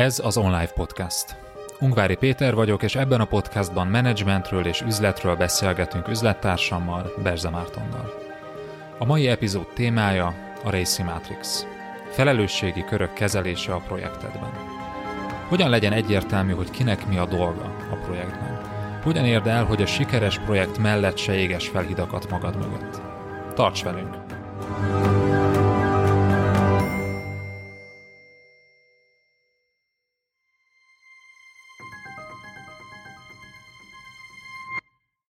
Ez az Online Podcast. Ungvári Péter vagyok, és ebben a podcastban menedzsmentről és üzletről beszélgetünk üzlettársammal, Berze Mártonnal. A mai epizód témája a Racy Matrix. Felelősségi körök kezelése a projektedben. Hogyan legyen egyértelmű, hogy kinek mi a dolga a projektben? Hogyan érd el, hogy a sikeres projekt mellett se éges fel hidakat magad mögött? Tarts velünk!